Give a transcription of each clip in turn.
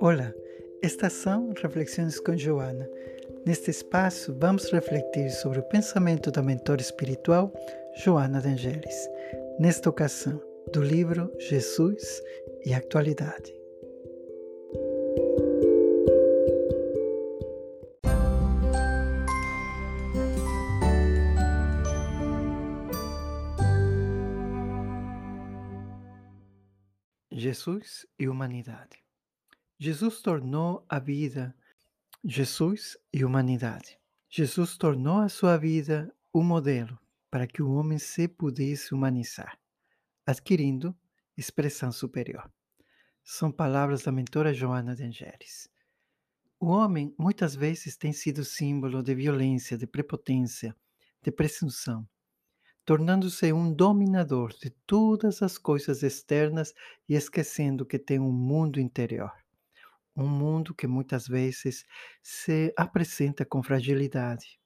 Olá, estas são Reflexões com Joana. Neste espaço, vamos refletir sobre o pensamento da mentora espiritual Joana de Angelis, nesta ocasião, do livro Jesus e Atualidade. Jesus e humanidade. Jesus tornou a vida, Jesus e humanidade. Jesus tornou a sua vida um modelo para que o homem se pudesse humanizar, adquirindo expressão superior. São palavras da mentora Joana de Angeles. O homem muitas vezes tem sido símbolo de violência, de prepotência, de presunção, tornando-se um dominador de todas as coisas externas e esquecendo que tem um mundo interior. Um mundo que muitas vezes se apresenta com fragilidade,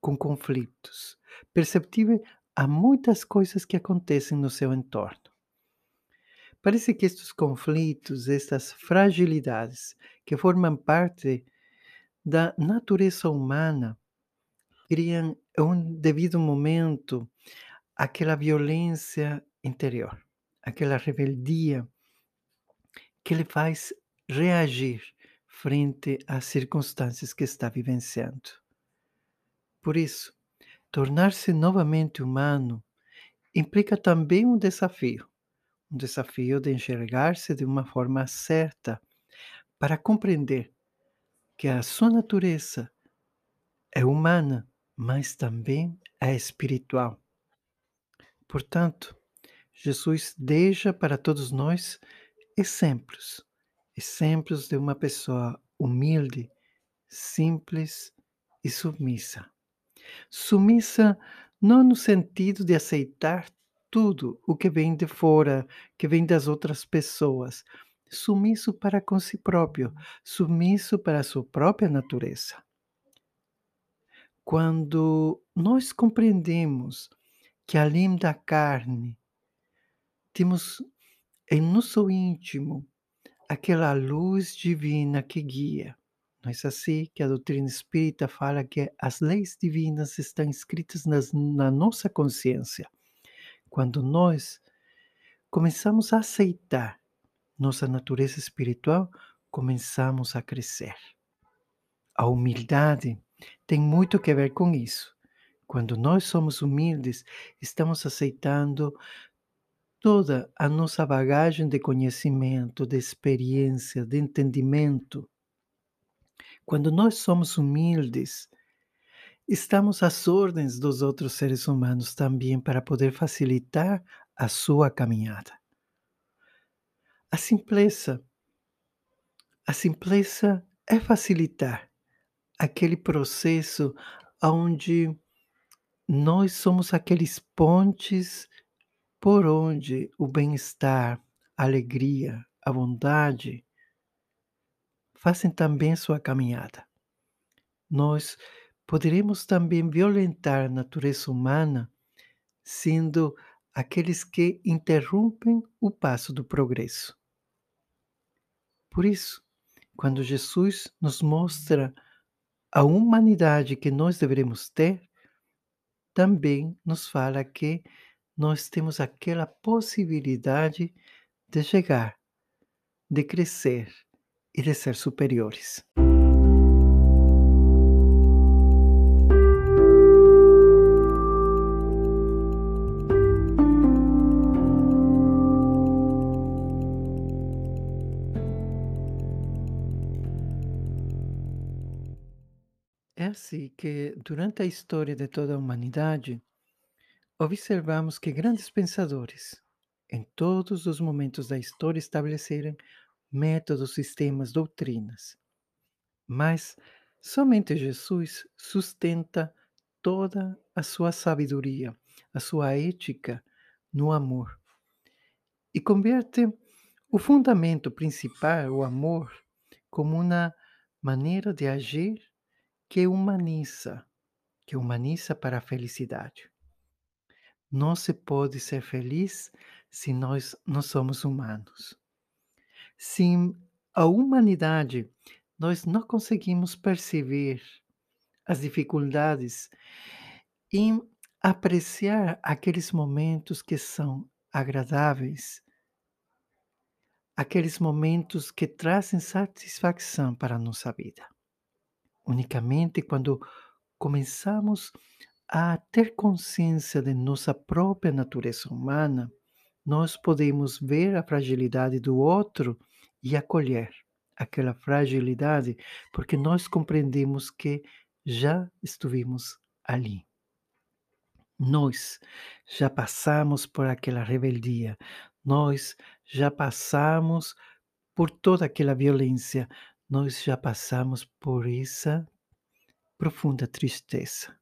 com conflitos, perceptível a muitas coisas que acontecem no seu entorno. Parece que estes conflitos, estas fragilidades, que formam parte da natureza humana, criam um devido momento aquela violência interior, aquela rebeldia que lhe faz reagir frente às circunstâncias que está vivenciando. Por isso, tornar-se novamente humano implica também um desafio, um desafio de enxergar-se de uma forma certa para compreender que a sua natureza é humana, mas também é espiritual Portanto, Jesus deixa para todos nós exemplos, exemplos de uma pessoa humilde, simples e submissa. Submissa não no sentido de aceitar tudo o que vem de fora, que vem das outras pessoas, sumiço para com si próprio, sumiço para a sua própria natureza. Quando nós compreendemos que além da carne, temos em nosso íntimo aquela luz divina que guia. Não é assim que a doutrina espírita fala que as leis divinas estão escritas nas, na nossa consciência. Quando nós começamos a aceitar nossa natureza espiritual, começamos a crescer. A humildade tem muito que ver com isso. Quando nós somos humildes, estamos aceitando toda a nossa bagagem de conhecimento, de experiência, de entendimento. Quando nós somos humildes, estamos às ordens dos outros seres humanos também para poder facilitar a sua caminhada. A simpleza, a simpleza é facilitar aquele processo onde nós somos aqueles pontes por onde o bem-estar, a alegria, a bondade fazem também sua caminhada. Nós poderemos também violentar a natureza humana sendo aqueles que interrompem o passo do progresso. Por isso, quando Jesus nos mostra a humanidade que nós devemos ter, também nos fala que nós temos aquela possibilidade de chegar, de crescer e de ser superiores. É assim que, durante a história de toda a humanidade, observamos que grandes pensadores, em todos os momentos da história, estabeleceram métodos, sistemas, doutrinas. Mas somente Jesus sustenta toda a sua sabedoria, a sua ética no amor e converte o fundamento principal, o amor, como uma maneira de agir que humaniza, que humaniza para a felicidade. Não se pode ser feliz se nós não somos humanos. Sem a humanidade, nós não conseguimos perceber as dificuldades em apreciar aqueles momentos que são agradáveis, aqueles momentos que trazem satisfação para a nossa vida. Unicamente quando começamos a ter consciência de nossa própria natureza humana, nós podemos ver a fragilidade do outro e acolher aquela fragilidade, porque nós compreendemos que já estivemos ali. Nós já passamos por aquela rebeldia, nós já passamos por toda aquela violência, nós já passamos por essa profunda tristeza.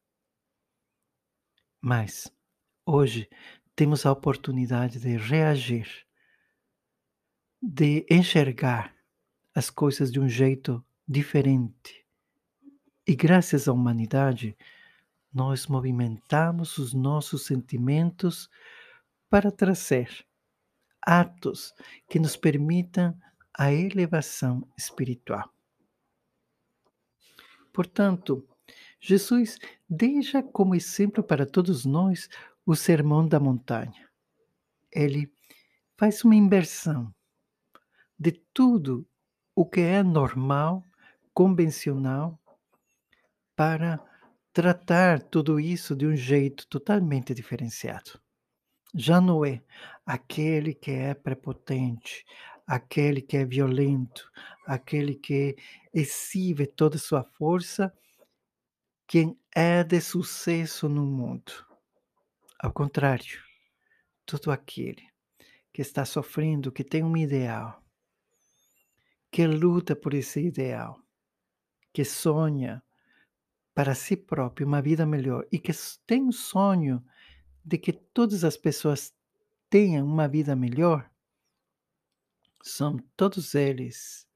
Mas hoje temos a oportunidade de reagir, de enxergar as coisas de um jeito diferente. E graças à humanidade, nós movimentamos os nossos sentimentos para trazer atos que nos permitam a elevação espiritual. Portanto, Jesus deixa como exemplo para todos nós o Sermão da Montanha. Ele faz uma inversão de tudo o que é normal, convencional, para tratar tudo isso de um jeito totalmente diferenciado. Já não é aquele que é prepotente, aquele que é violento, aquele que exhibe toda sua força, quem é de sucesso no mundo. Ao contrário, todo aquele que está sofrendo, que tem um ideal, que luta por esse ideal, que sonha para si próprio uma vida melhor e que tem o sonho de que todas as pessoas tenham uma vida melhor, são todos eles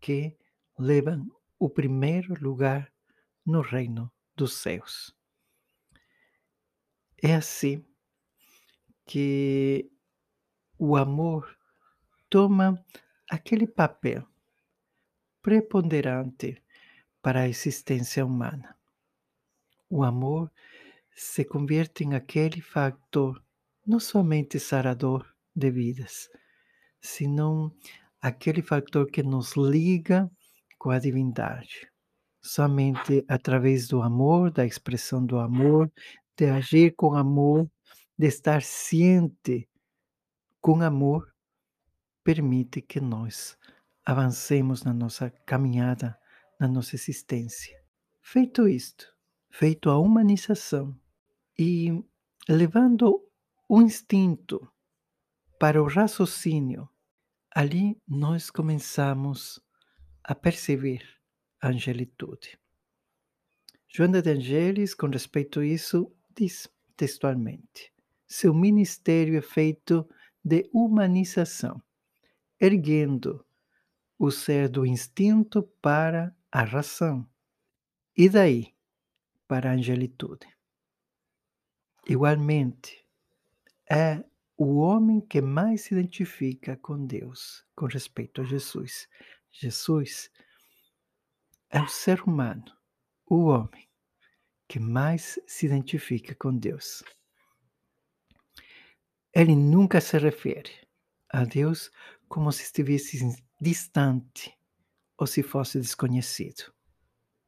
que levam o primeiro lugar no reino dos céus. É assim que o amor toma aquele papel preponderante para a existência humana. O amor se convierte em aquele factor não somente sarador de vidas, senão aquele factor que nos liga com a divindade. Somente através do amor, da expressão do amor, de agir com amor, de estar ciente com amor, permite que nós avancemos na nossa caminhada, na nossa existência. Feito isto, feito a humanização e levando o instinto para o raciocínio, ali nós começamos a perceber angelitude. Joana de Angelis, com respeito a isso, diz textualmente: seu ministério é feito de humanização, erguendo o ser do instinto para a razão, e daí para a angelitude. Igualmente, é o homem que mais se identifica com Deus com respeito a Jesus. Jesus é o ser humano, o homem, que mais se identifica com Deus. Ele nunca se refere a Deus como se estivesse distante ou se fosse desconhecido.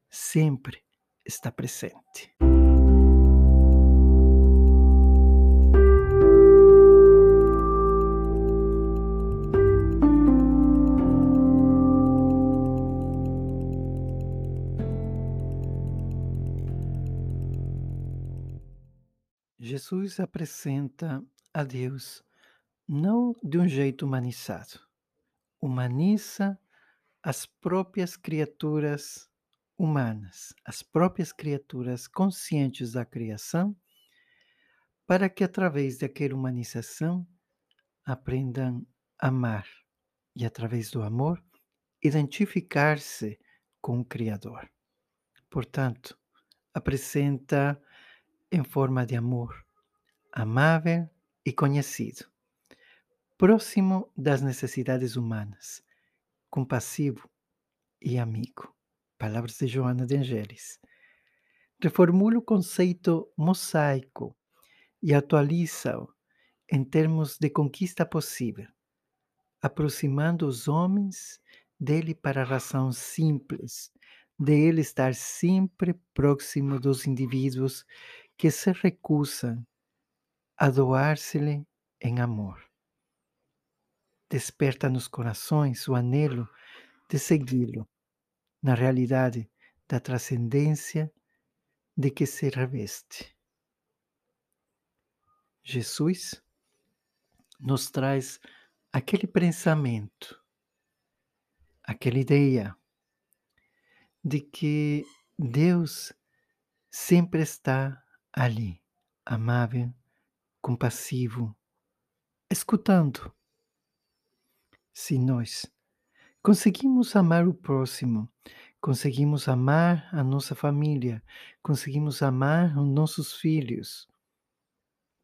Sempre está presente. Jesus apresenta a Deus não de um jeito humanizado. Humaniza as próprias criaturas humanas, as próprias criaturas conscientes da criação, para que através daquela humanização aprendam a amar e através do amor identificar-se com o Criador. Portanto, apresenta em forma de amor, amável e conhecido, próximo das necessidades humanas, compassivo e amigo. Palavras de Joana de Angelis. Reformula o conceito mosaico e atualiza-o em termos de conquista possível, aproximando os homens dele para a razão simples de ele estar sempre próximo dos indivíduos que se recusam a doar-se-lhe em amor. Desperta nos corações o anelo de segui-lo, na realidade da transcendência de que se reveste. Jesus nos traz aquele pensamento, aquela ideia de que Deus sempre está ali, amável, compassivo, escutando. Se nós conseguimos amar o próximo, conseguimos amar a nossa família, conseguimos amar os nossos filhos,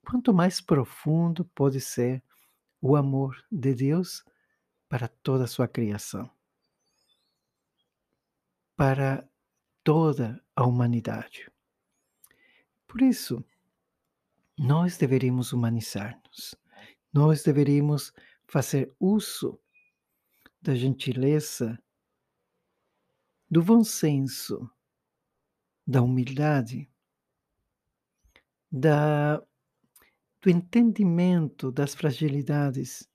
quanto mais profundo pode ser o amor de Deus para toda a sua criação para toda a humanidade. Por isso, nós deveríamos humanizar-nos. Nós deveríamos fazer uso da gentileza, do bom senso, da humildade, da, do entendimento das fragilidades,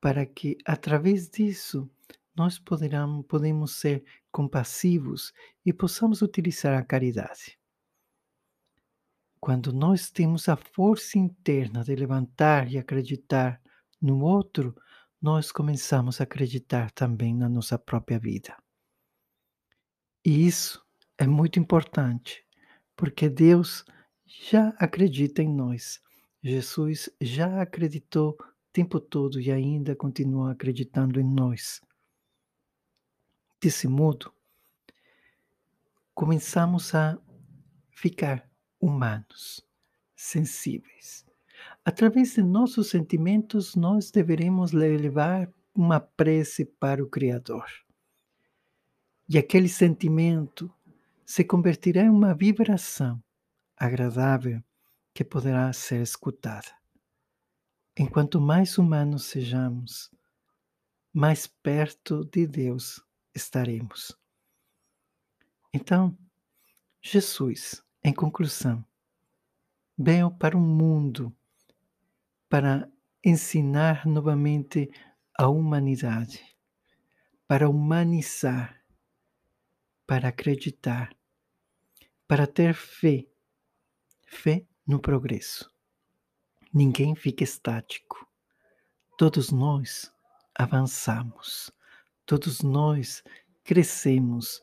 para que, através disso, nós poderamos, podemos ser compassivos e possamos utilizar a caridade. Quando nós temos a força interna de levantar e acreditar no outro, nós começamos a acreditar também na nossa própria vida. E isso é muito importante, porque Deus já acredita em nós. Jesus já acreditou o tempo todo e ainda continua acreditando em nós. Desse modo, começamos a ficar humanos, sensíveis. Através de nossos sentimentos, nós deveremos levar uma prece para o Criador. E aquele sentimento se converterá em uma vibração agradável que poderá ser escutada. Enquanto mais humanos sejamos, mais perto de Deus estaremos. Então, Jesus, em conclusão, veio para o mundo para ensinar novamente a humanidade, para humanizar, para acreditar, para ter fé, fé no progresso. Ninguém fica estático. Todos nós avançamos. Todos nós crescemos,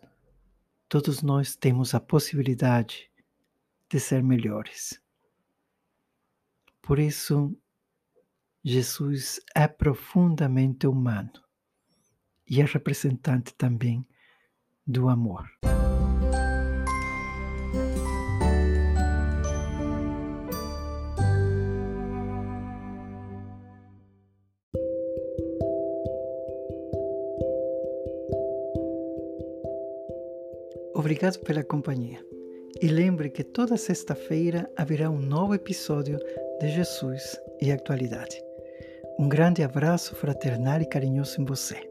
todos nós temos a possibilidade de ser melhores. Por isso, Jesus é profundamente humano e é representante também do amor. Obrigado pela companhia. E lembre que toda sexta-feira haverá um novo episódio de Jesus e Atualidade. Um grande abraço fraternal e carinhoso em você.